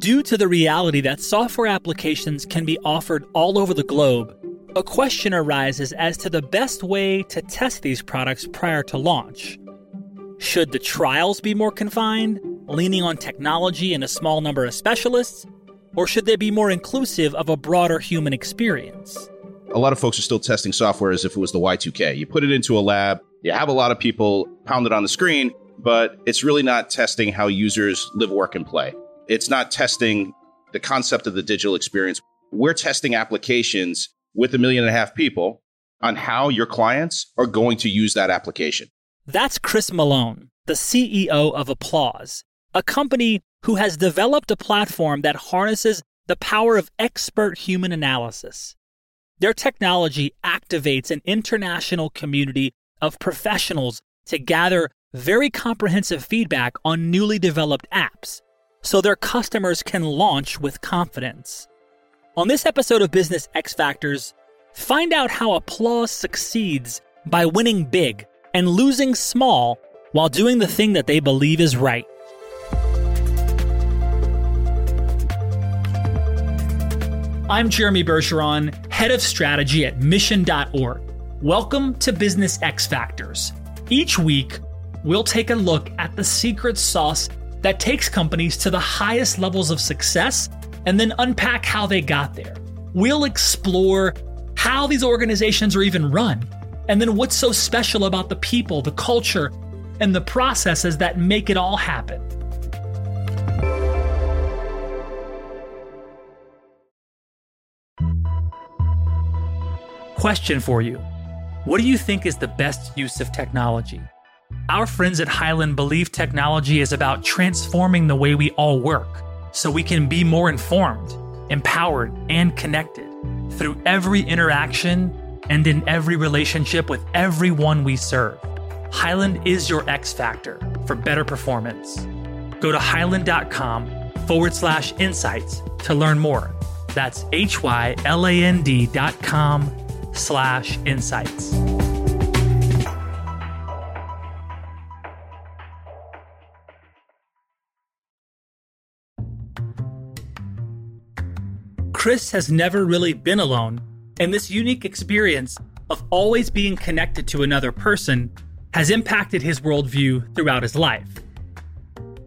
Due to the reality that software applications can be offered all over the globe, a question arises as to the best way to test these products prior to launch. Should the trials be more confined, leaning on technology and a small number of specialists? Or should they be more inclusive of a broader human experience? A lot of folks are still testing software as if it was the Y2K. You put it into a lab, you have a lot of people pound it on the screen, but it's really not testing how users live, work, and play. It's not testing the concept of the digital experience. We're testing applications with a million and a half people on how your clients are going to use that application. That's Chris Malone, the CEO of Applause, a company who has developed a platform that harnesses the power of expert human analysis. Their technology activates an international community of professionals to gather very comprehensive feedback on newly developed apps so their customers can launch with confidence. On this episode of Business X Factors, find out how Applause succeeds by winning big and losing small while doing the thing that they believe is right. I'm Jeremy Bergeron, head of strategy at mission.org. Welcome to Business X Factors. Each week, we'll take a look at the secret sauce that takes companies to the highest levels of success and then unpack how they got there. We'll explore how these organizations are even run, and then what's so special about the people, the culture, and the processes that make it all happen. Question for you What do you think is the best use of technology? Our friends at Hyland believe technology is about transforming the way we all work so we can be more informed, empowered, and connected through every interaction and in every relationship with everyone we serve. Hyland is your X factor for better performance. Go to hyland.com forward slash insights to learn more. That's H Y L A N D dot com slash insights. Chris has never really been alone, and this unique experience of always being connected to another person has impacted his worldview throughout his life.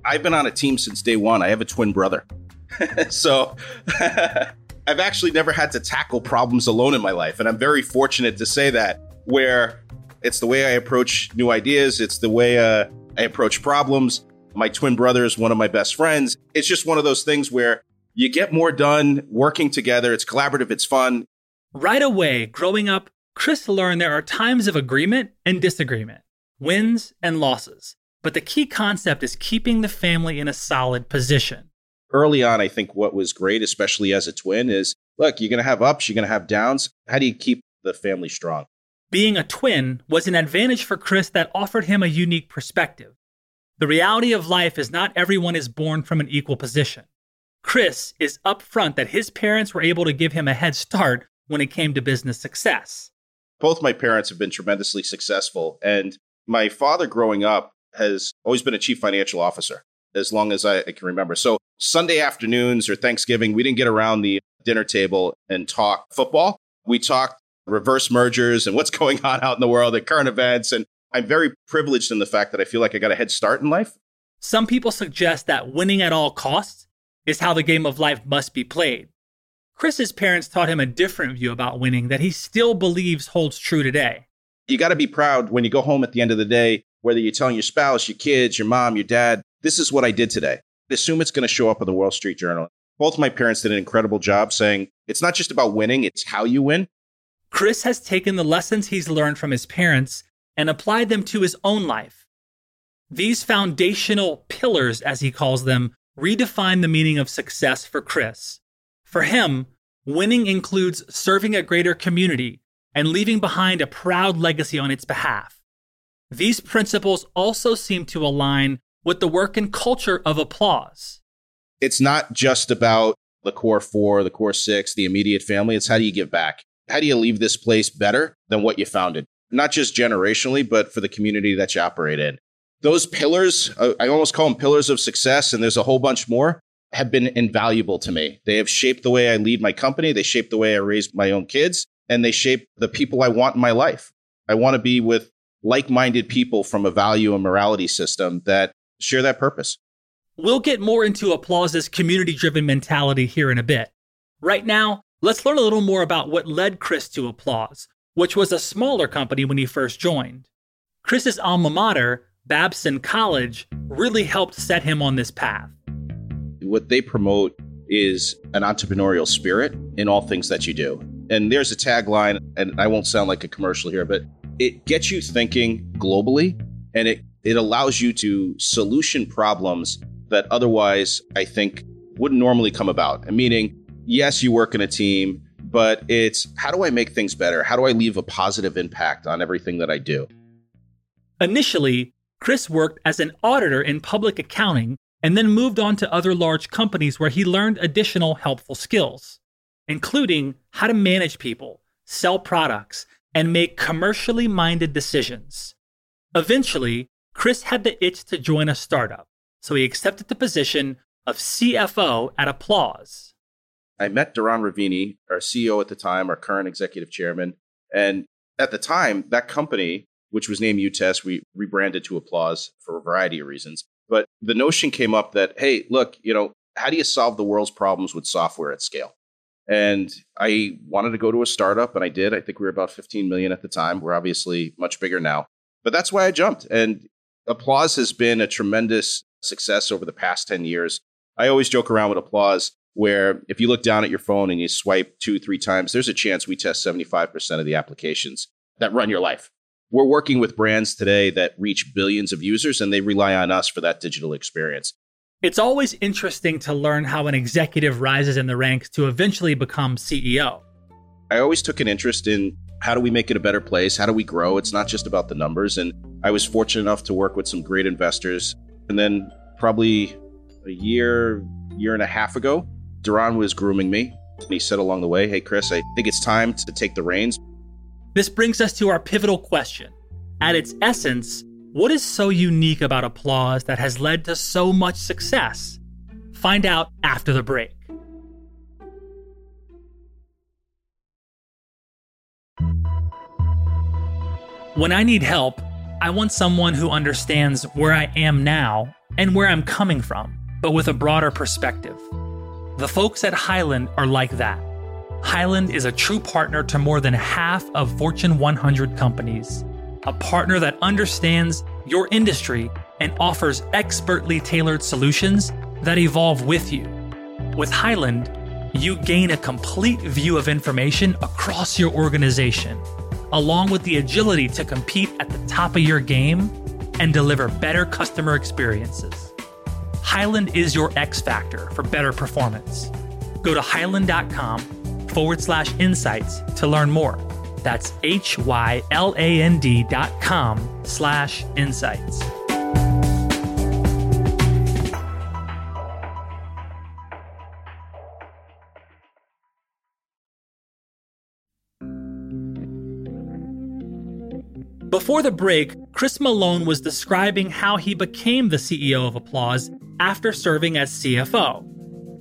I've been on a team since day one. I have a twin brother. so I've actually never had to tackle problems alone in my life. And I'm very fortunate to say that, where it's the way I approach new ideas, it's the way uh, I approach problems. My twin brother is one of my best friends. It's just one of those things where you get more done working together. It's collaborative, it's fun. Right away, growing up, Chris learned there are times of agreement and disagreement, wins and losses. But the key concept is keeping the family in a solid position early on, I think what was great, especially as a twin, is look, you're going to have ups, you're going to have downs. How do you keep the family strong? Being a twin was an advantage for Chris that offered him a unique perspective. The reality of life is not everyone is born from an equal position. Chris is upfront that his parents were able to give him a head start when it came to business success. Both my parents have been tremendously successful, and my father growing up has always been a chief financial officer as long as I, can remember. So Sunday afternoons or Thanksgiving, we didn't get around the dinner table and talk football. We talked reverse mergers and what's going on out in the world at current events. And I'm very privileged in the fact that I feel like I got a head start in life. Some people suggest that winning at all costs is how the game of life must be played. Chris's parents taught him a different view about winning that he still believes holds true today. You got to be proud when you go home at the end of the day, whether you're telling your spouse, your kids, your mom, your dad, this is what I did today. Assume it's going to show up in the Wall Street Journal. Both my parents did an incredible job saying it's not just about winning, it's how you win. Chris has taken the lessons he's learned from his parents and applied them to his own life. These foundational pillars, as he calls them, redefine the meaning of success for Chris. For him, winning includes serving a greater community and leaving behind a proud legacy on its behalf. These principles also seem to align with the work and culture of applause. It's not just about the core four, the core six, the immediate family. It's how do you give back? How do you leave this place better than what you found it? Not just generationally, but for the community that you operate in. Those pillars, uh, I almost call them pillars of success, and there's a whole bunch more. have been invaluable to me. They have shaped the way I lead my company, they shape the way I raise my own kids, and they shape the people I want in my life. I want to be with like minded people from a value and morality system that share that purpose. We'll get more into Applause's community driven mentality here in a bit. Right now, let's learn a little more about what led Chris to Applause, which was a smaller company when he first joined. Chris's alma mater, Babson College, really helped set him on this path. What they promote is an entrepreneurial spirit in all things that you do. And there's a tagline, and I won't sound like a commercial here, but it gets you thinking globally and it, it allows you to solution problems that otherwise I think wouldn't normally come about. Meaning, yes, you work in a team, but it's how do I make things better? How do I leave a positive impact on everything that I do? Initially, Chris worked as an auditor in public accounting and then moved on to other large companies where he learned additional helpful skills, including how to manage people, sell products, and make commercially minded decisions. Eventually, Chris had the itch to join a startup, so he accepted the position of CFO at Applause. I met Doron Reuveni, our CEO at the time, our current executive chairman. And at the time, that company, which was named UTest, we rebranded to Applause for a variety of reasons. But the notion came up that, hey, look, you know, how do you solve the world's problems with software at scale? And I wanted to go to a startup, and I did. I think we were about 15 million at the time. We're obviously much bigger now. But that's why I jumped. And Applause has been a tremendous success over the past 10 years. I always joke around with Applause where if you look down at your phone and you swipe two, three times, there's a chance we test 75% of the applications that run your life. We're working with brands today that reach billions of users and they rely on us for that digital experience. It's always interesting to learn how an executive rises in the ranks to eventually become CEO. I always took an interest in how do we make it a better place? How do we grow? It's not just about the numbers. And I was fortunate enough to work with some great investors. And then, probably a year, year and a half ago, Doron was grooming me. And he said along the way, Hey, Chris, I think it's time to take the reins. This brings us to our pivotal question. At its essence, what is so unique about applause that has led to so much success? Find out after the break. When I need help, I want someone who understands where I am now and where I'm coming from, but with a broader perspective. The folks at Hyland are like that. Hyland is a true partner to more than half of Fortune 100 companies a partner that understands your industry and offers expertly tailored solutions that evolve with you. With Hyland, you gain a complete view of information across your organization, along with the agility to compete at the top of your game and deliver better customer experiences. Hyland is your X factor for better performance. Go to hyland.com forward slash insights to learn more. That's H Y L A N D dot com slash insights. Before the break, Chris Malone was describing how he became the CEO of Applause after serving as CFO.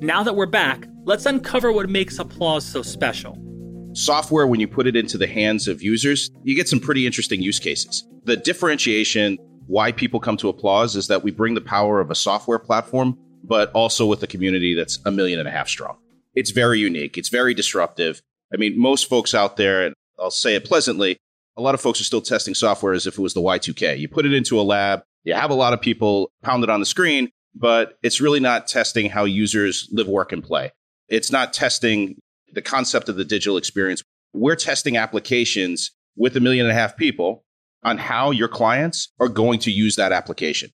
Now that we're back, let's uncover what makes Applause so special software, when you put it into the hands of users, you get some pretty interesting use cases. The differentiation why people come to Applause is that we bring the power of a software platform, but also with a community that's a million and a half strong. It's very unique. It's very disruptive. I mean, most folks out there, and I'll say it pleasantly, a lot of folks are still testing software as if it was the Y2K. You put it into a lab, you have a lot of people pound it on the screen, but it's really not testing how users live, work, and play. It's not testing the concept of the digital experience. We're testing applications with a million and a half people on how your clients are going to use that application.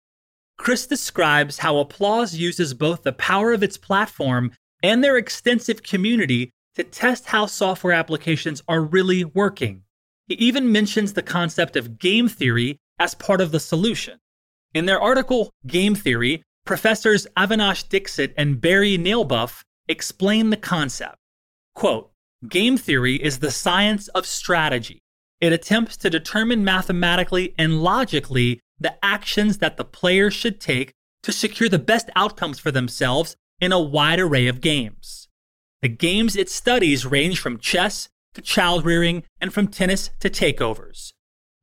Chris describes how Applause uses both the power of its platform and their extensive community to test how software applications are really working. He even mentions the concept of game theory as part of the solution. In their article, Game Theory, professors Avinash Dixit and Barry Nalebuff explain the concept. Quote Game theory is the science of strategy. It attempts to determine mathematically and logically the actions that the players should take to secure the best outcomes for themselves in a wide array of games. The games it studies range from chess to child rearing and from tennis to takeovers.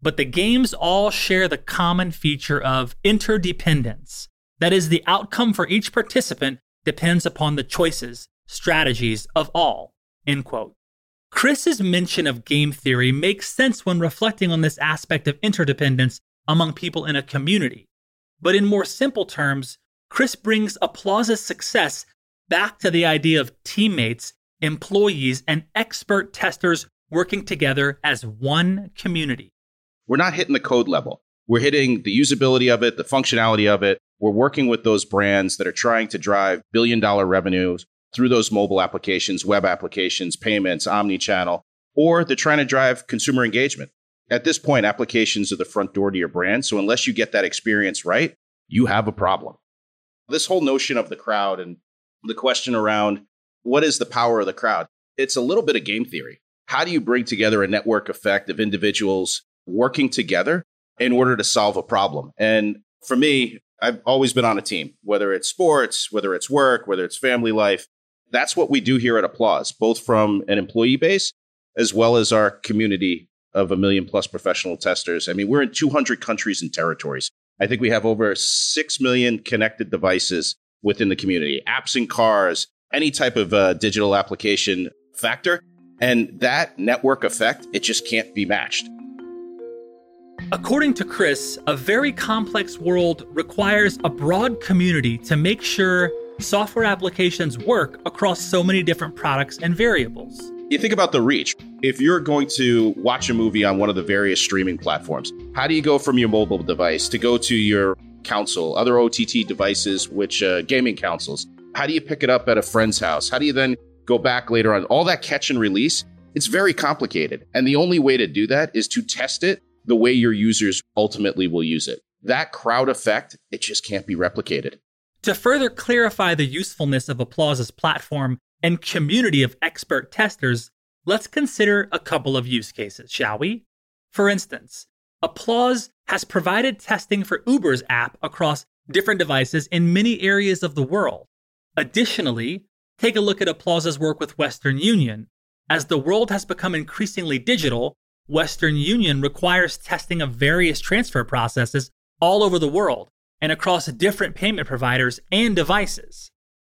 But the games all share the common feature of interdependence. That is, the outcome for each participant depends upon the choices, strategies of all. End quote. Chris's mention of game theory makes sense when reflecting on this aspect of interdependence among people in a community. But in more simple terms, Chris brings Applause's success back to the idea of teammates, employees, and expert testers working together as one community. We're not hitting the code level. We're hitting the usability of it, the functionality of it. We're working with those brands that are trying to drive billion dollar revenues through those mobile applications, web applications, payments, omni-channel, or they're trying to drive consumer engagement. At this point, applications are the front door to your brand. So unless you get that experience right, you have a problem. This whole notion of the crowd and the question around what is the power of the crowd? It's a little bit of game theory. How do you bring together a network effect of individuals working together in order to solve a problem? And for me, I've always been on a team, whether it's sports, whether it's work, whether it's family life. That's what we do here at Applause, both from an employee base as well as our community of a million plus professional testers. I mean, we're in 200 countries and territories. I think we have over 6 million connected devices within the community, apps and cars, any type of uh, digital application factor. And that network effect, it just can't be matched. According to Chris, a very complex world requires a broad community to make sure software applications work across so many different products and variables. You think about the reach. If you're going to watch a movie on one of the various streaming platforms, how do you go from your mobile device to go to your console, other OTT devices, which uh, gaming consoles? How do you pick it up at a friend's house? How do you then go back later on? All that catch and release, it's very complicated. And the only way to do that is to test it the way your users ultimately will use it. That crowd effect, it just can't be replicated. To further clarify the usefulness of Applause's platform and community of expert testers, let's consider a couple of use cases, shall we? For instance, Applause has provided testing for Uber's app across different devices in many areas of the world. Additionally, take a look at Applause's work with Western Union. As the world has become increasingly digital, Western Union requires testing of various transfer processes all over the world, and across different payment providers and devices.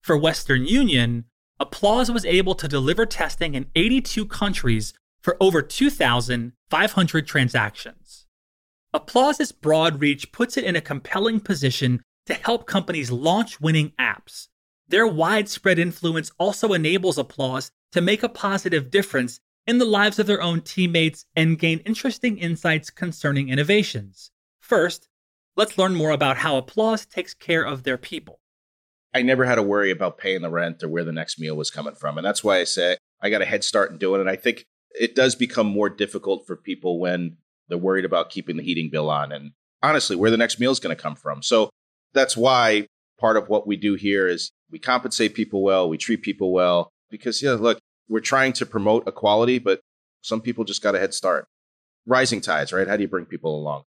For Western Union, Applause was able to deliver testing in 82 countries for over 2,500 transactions. Applause's broad reach puts it in a compelling position to help companies launch winning apps. Their widespread influence also enables Applause to make a positive difference in the lives of their own teammates and gain interesting insights concerning innovations. First, Let's learn more about how Applause takes care of their people. I never had to worry about paying the rent or where the next meal was coming from. And that's why I say I got a head start in doing it. I think it does become more difficult for people when they're worried about keeping the heating bill on and honestly, where the next meal is going to come from. So that's why part of what we do here is we compensate people well, we treat people well, because, yeah, look, we're trying to promote equality, but some people just got a head start. Rising tides, right? How do you bring people along?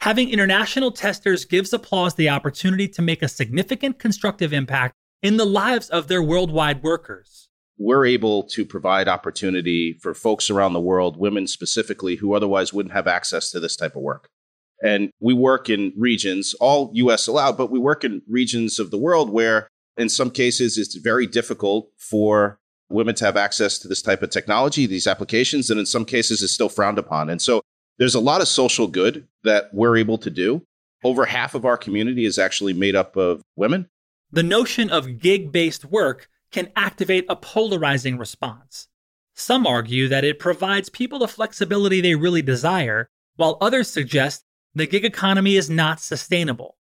Having international testers gives Applause the opportunity to make a significant constructive impact in the lives of their worldwide workers. We're able to provide opportunity for folks around the world, women specifically, who otherwise wouldn't have access to this type of work. And we work in regions, all US allowed, but we work in regions of the world where, in some cases, it's very difficult for women to have access to this type of technology, these applications, and in some cases, is still frowned upon. And so there's a lot of social good that we're able to do. Over half of our community is actually made up of women. The notion of gig based work can activate a polarizing response. Some argue that it provides people the flexibility they really desire, while others suggest the gig economy is not sustainable.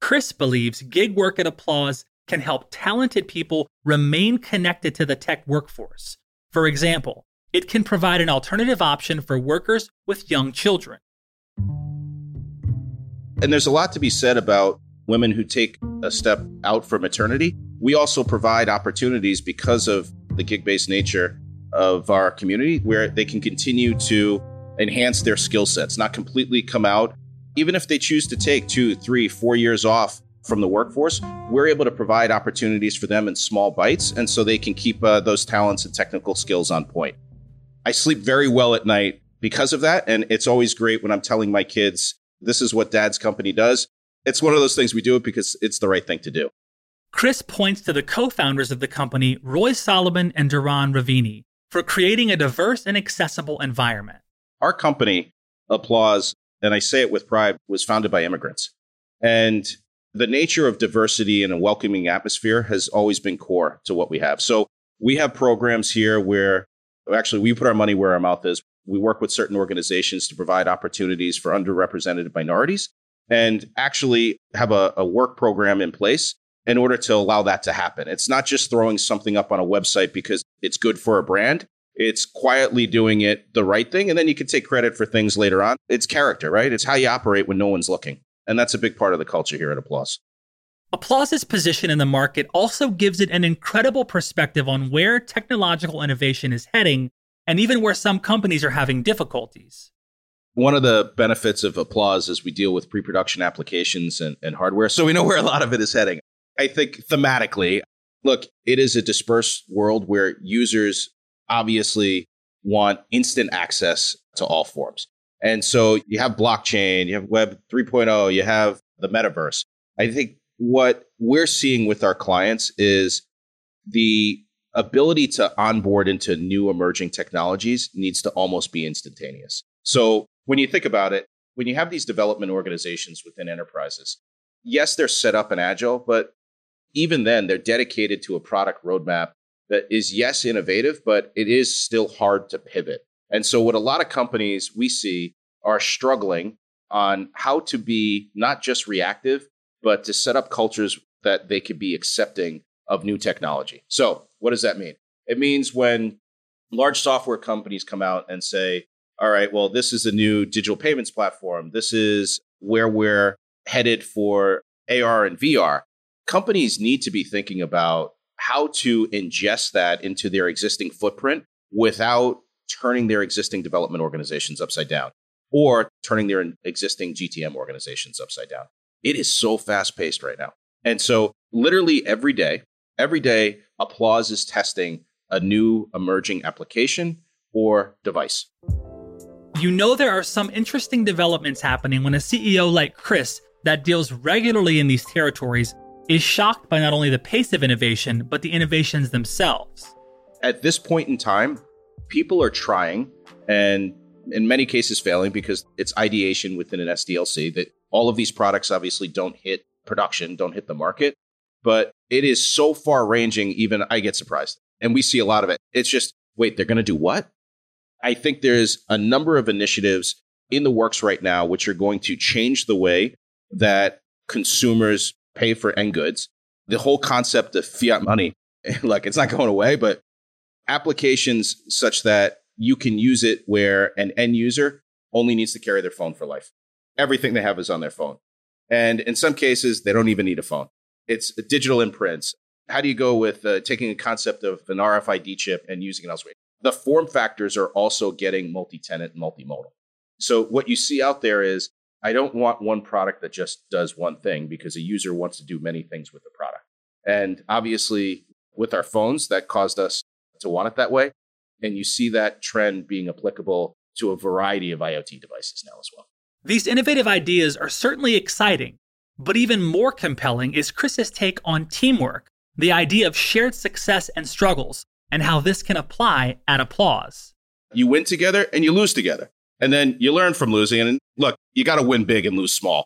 Chris believes gig work at Applause can help talented people remain connected to the tech workforce. For example, it can provide an alternative option for workers with young children. And there's a lot to be said about women who take a step out for maternity. We also provide opportunities because of the gig based nature of our community where they can continue to enhance their skill sets, not completely come out. Even if they choose to take two, three, four years off from the workforce, we're able to provide opportunities for them in small bites, and so they can keep uh, those talents and technical skills on point. I sleep very well at night because of that, and it's always great when I'm telling my kids, this is what dad's company does. It's one of those things we do it because it's the right thing to do. Chris points to the co founders of the company, Roy Solomon and Doron Reuveni, for creating a diverse and accessible environment. Our company, Applause, and I say it with pride, was founded by immigrants. And the nature of diversity and a welcoming atmosphere has always been core to what we have. So we have programs here where actually we put our money where our mouth is. We work with certain organizations to provide opportunities for underrepresented minorities and actually have a, a work program in place in order to allow that to happen. It's not just throwing something up on a website because it's good for a brand. It's quietly doing it the right thing. And then you can take credit for things later on. It's character, right? It's how you operate when no one's looking. And that's a big part of the culture here at Applause. Applause's position in the market also gives it an incredible perspective on where technological innovation is heading and even where some companies are having difficulties. One of the benefits of Applause is we deal with pre production applications and, and hardware, so we know where a lot of it is heading. I think thematically, look, it is a dispersed world where users obviously want instant access to all forms. And so you have blockchain, you have Web 3.0, you have the metaverse. I think what we're seeing with our clients is the ability to onboard into new emerging technologies needs to almost be instantaneous. So when you think about it, when you have these development organizations within enterprises, yes, they're set up and agile, but even then, they're dedicated to a product roadmap that is, yes, innovative, but it is still hard to pivot. And so, what a lot of companies we see are struggling on how to be not just reactive, but to set up cultures that they could be accepting of new technology. So, what does that mean? It means when large software companies come out and say, all right, well, this is a new digital payments platform. This is where we're headed for AR and VR. Companies need to be thinking about how to ingest that into their existing footprint without turning their existing development organizations upside down or turning their existing GTM organizations upside down. It is so fast paced right now. And so, literally every day, every day, Applause is testing a new emerging application or device. You know, there are some interesting developments happening when a CEO like Chris, that deals regularly in these territories, is shocked by not only the pace of innovation, but the innovations themselves. At this point in time, people are trying and in many cases failing because it's ideation within an SDLC that all of these products obviously don't hit production, don't hit the market, but it is so far ranging, even I get surprised. And we see a lot of it. It's just, wait, they're going to do what? I think there's a number of initiatives in the works right now which are going to change the way that consumers pay for end goods. The whole concept of fiat money, like it's not going away, but applications such that you can use it where an end user only needs to carry their phone for life. Everything they have is on their phone. And in some cases, they don't even need a phone. It's digital imprints. How do you go with uh, taking a concept of an RFID chip and using it elsewhere? The form factors are also getting multi tenant multimodal. So what you see out there is I don't want one product that just does one thing because a user wants to do many things with the product. And obviously, with our phones, that caused us to want it that way. And you see that trend being applicable to a variety of IoT devices now as well. These innovative ideas are certainly exciting, but even more compelling is Chris's take on teamwork, the idea of shared success and struggles, and how this can apply at Applause. You win together and you lose together. And then you learn from losing. And look, you got to win big and lose small.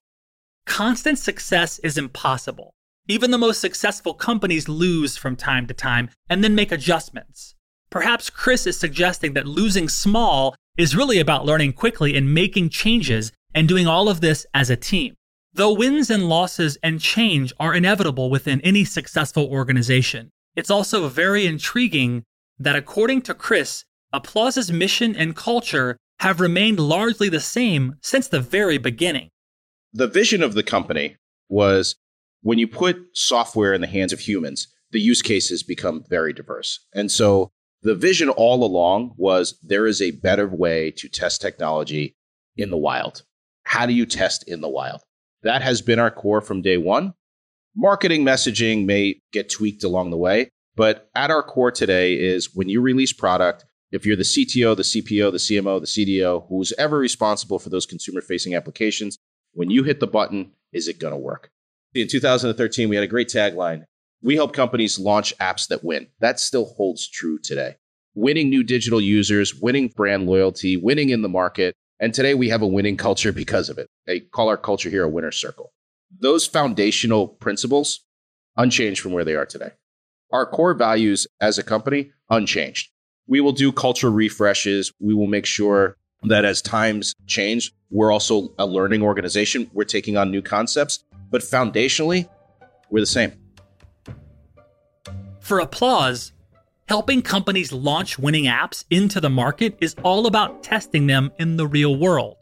Constant success is impossible. Even the most successful companies lose from time to time and then make adjustments. Perhaps Chris is suggesting that losing small is really about learning quickly and making changes and doing all of this as a team. Though wins and losses and change are inevitable within any successful organization, it's also very intriguing that according to Chris, Applause's mission and culture have remained largely the same since the very beginning. The vision of the company was when you put software in the hands of humans, the use cases become very diverse. And so the vision all along was there is a better way to test technology in the wild. How do you test in the wild? That has been our core from day one. Marketing messaging may get tweaked along the way, but at our core today is when you release product, if you're the CTO, the CPO, the CMO, the CDO, who's ever responsible for those consumer facing applications, when you hit the button, is it going to work? In 2013, we had a great tagline. We help companies launch apps that win. That still holds true today. Winning new digital users, winning brand loyalty, winning in the market. And today we have a winning culture because of it. They call our culture here a winner circle. Those foundational principles unchanged from where they are today. Our core values as a company unchanged. We will do culture refreshes. We will make sure that as times change, we're also a learning organization. We're taking on new concepts, but foundationally, we're the same. For applause, helping companies launch winning apps into the market is all about testing them in the real world.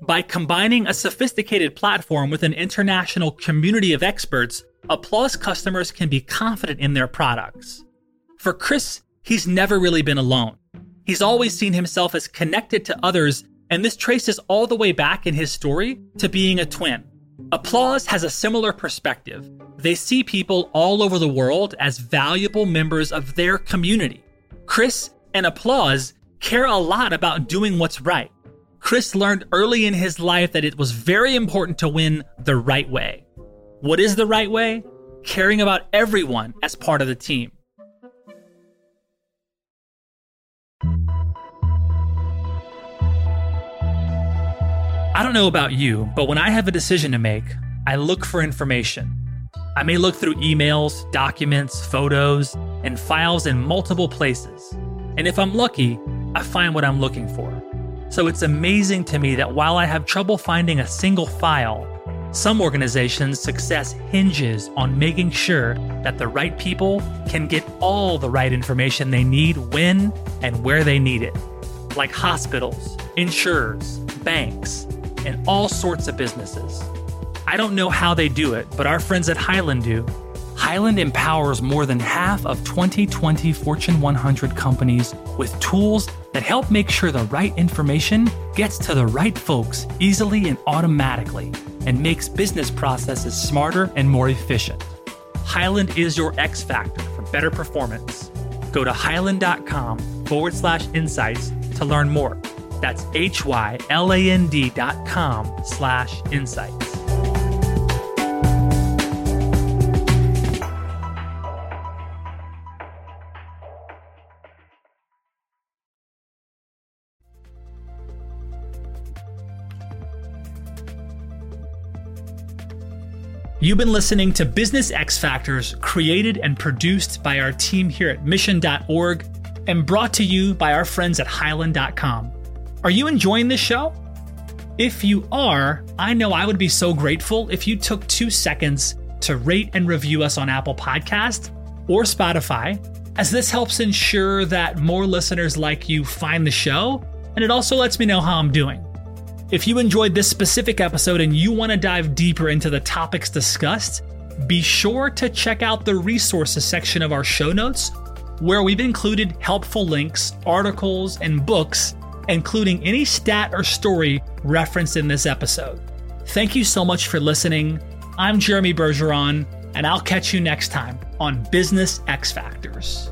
By combining a sophisticated platform with an international community of experts, Applause customers can be confident in their products. For Chris, he's never really been alone. He's always seen himself as connected to others, and this traces all the way back in his story to being a twin. Applause has a similar perspective. They see people all over the world as valuable members of their community. Chris and Applause care a lot about doing what's right. Chris learned early in his life that it was very important to win the right way. What is the right way? Caring about everyone as part of the team. I don't know about you, but when I have a decision to make, I look for information. I may look through emails, documents, photos, and files in multiple places. And if I'm lucky, I find what I'm looking for. So it's amazing to me that while I have trouble finding a single file, some organizations' success hinges on making sure that the right people can get all the right information they need when and where they need it, like hospitals, insurers, banks, and all sorts of businesses. I don't know how they do it, but our friends at Hyland do. Hyland empowers more than half of 2020 Fortune 100 companies with tools that help make sure the right information gets to the right folks easily and automatically and makes business processes smarter and more efficient. Hyland is your X factor for better performance. Go to hyland.com forward slash insights to learn more. That's H Y L A N D dot com slash insights. You've been listening to Business X Factors, created and produced by our team here at mission.org and brought to you by our friends at hyland.com. Are you enjoying this show? If you are, I know I would be so grateful if you took two seconds to rate and review us on Apple Podcast or Spotify, as this helps ensure that more listeners like you find the show, and it also lets me know how I'm doing. If you enjoyed this specific episode and you want to dive deeper into the topics discussed, be sure to check out the resources section of our show notes, where we've included helpful links, articles, and books, including any stat or story referenced in this episode. Thank you so much for listening. I'm Jeremy Bergeron, and I'll catch you next time on Business X Factors.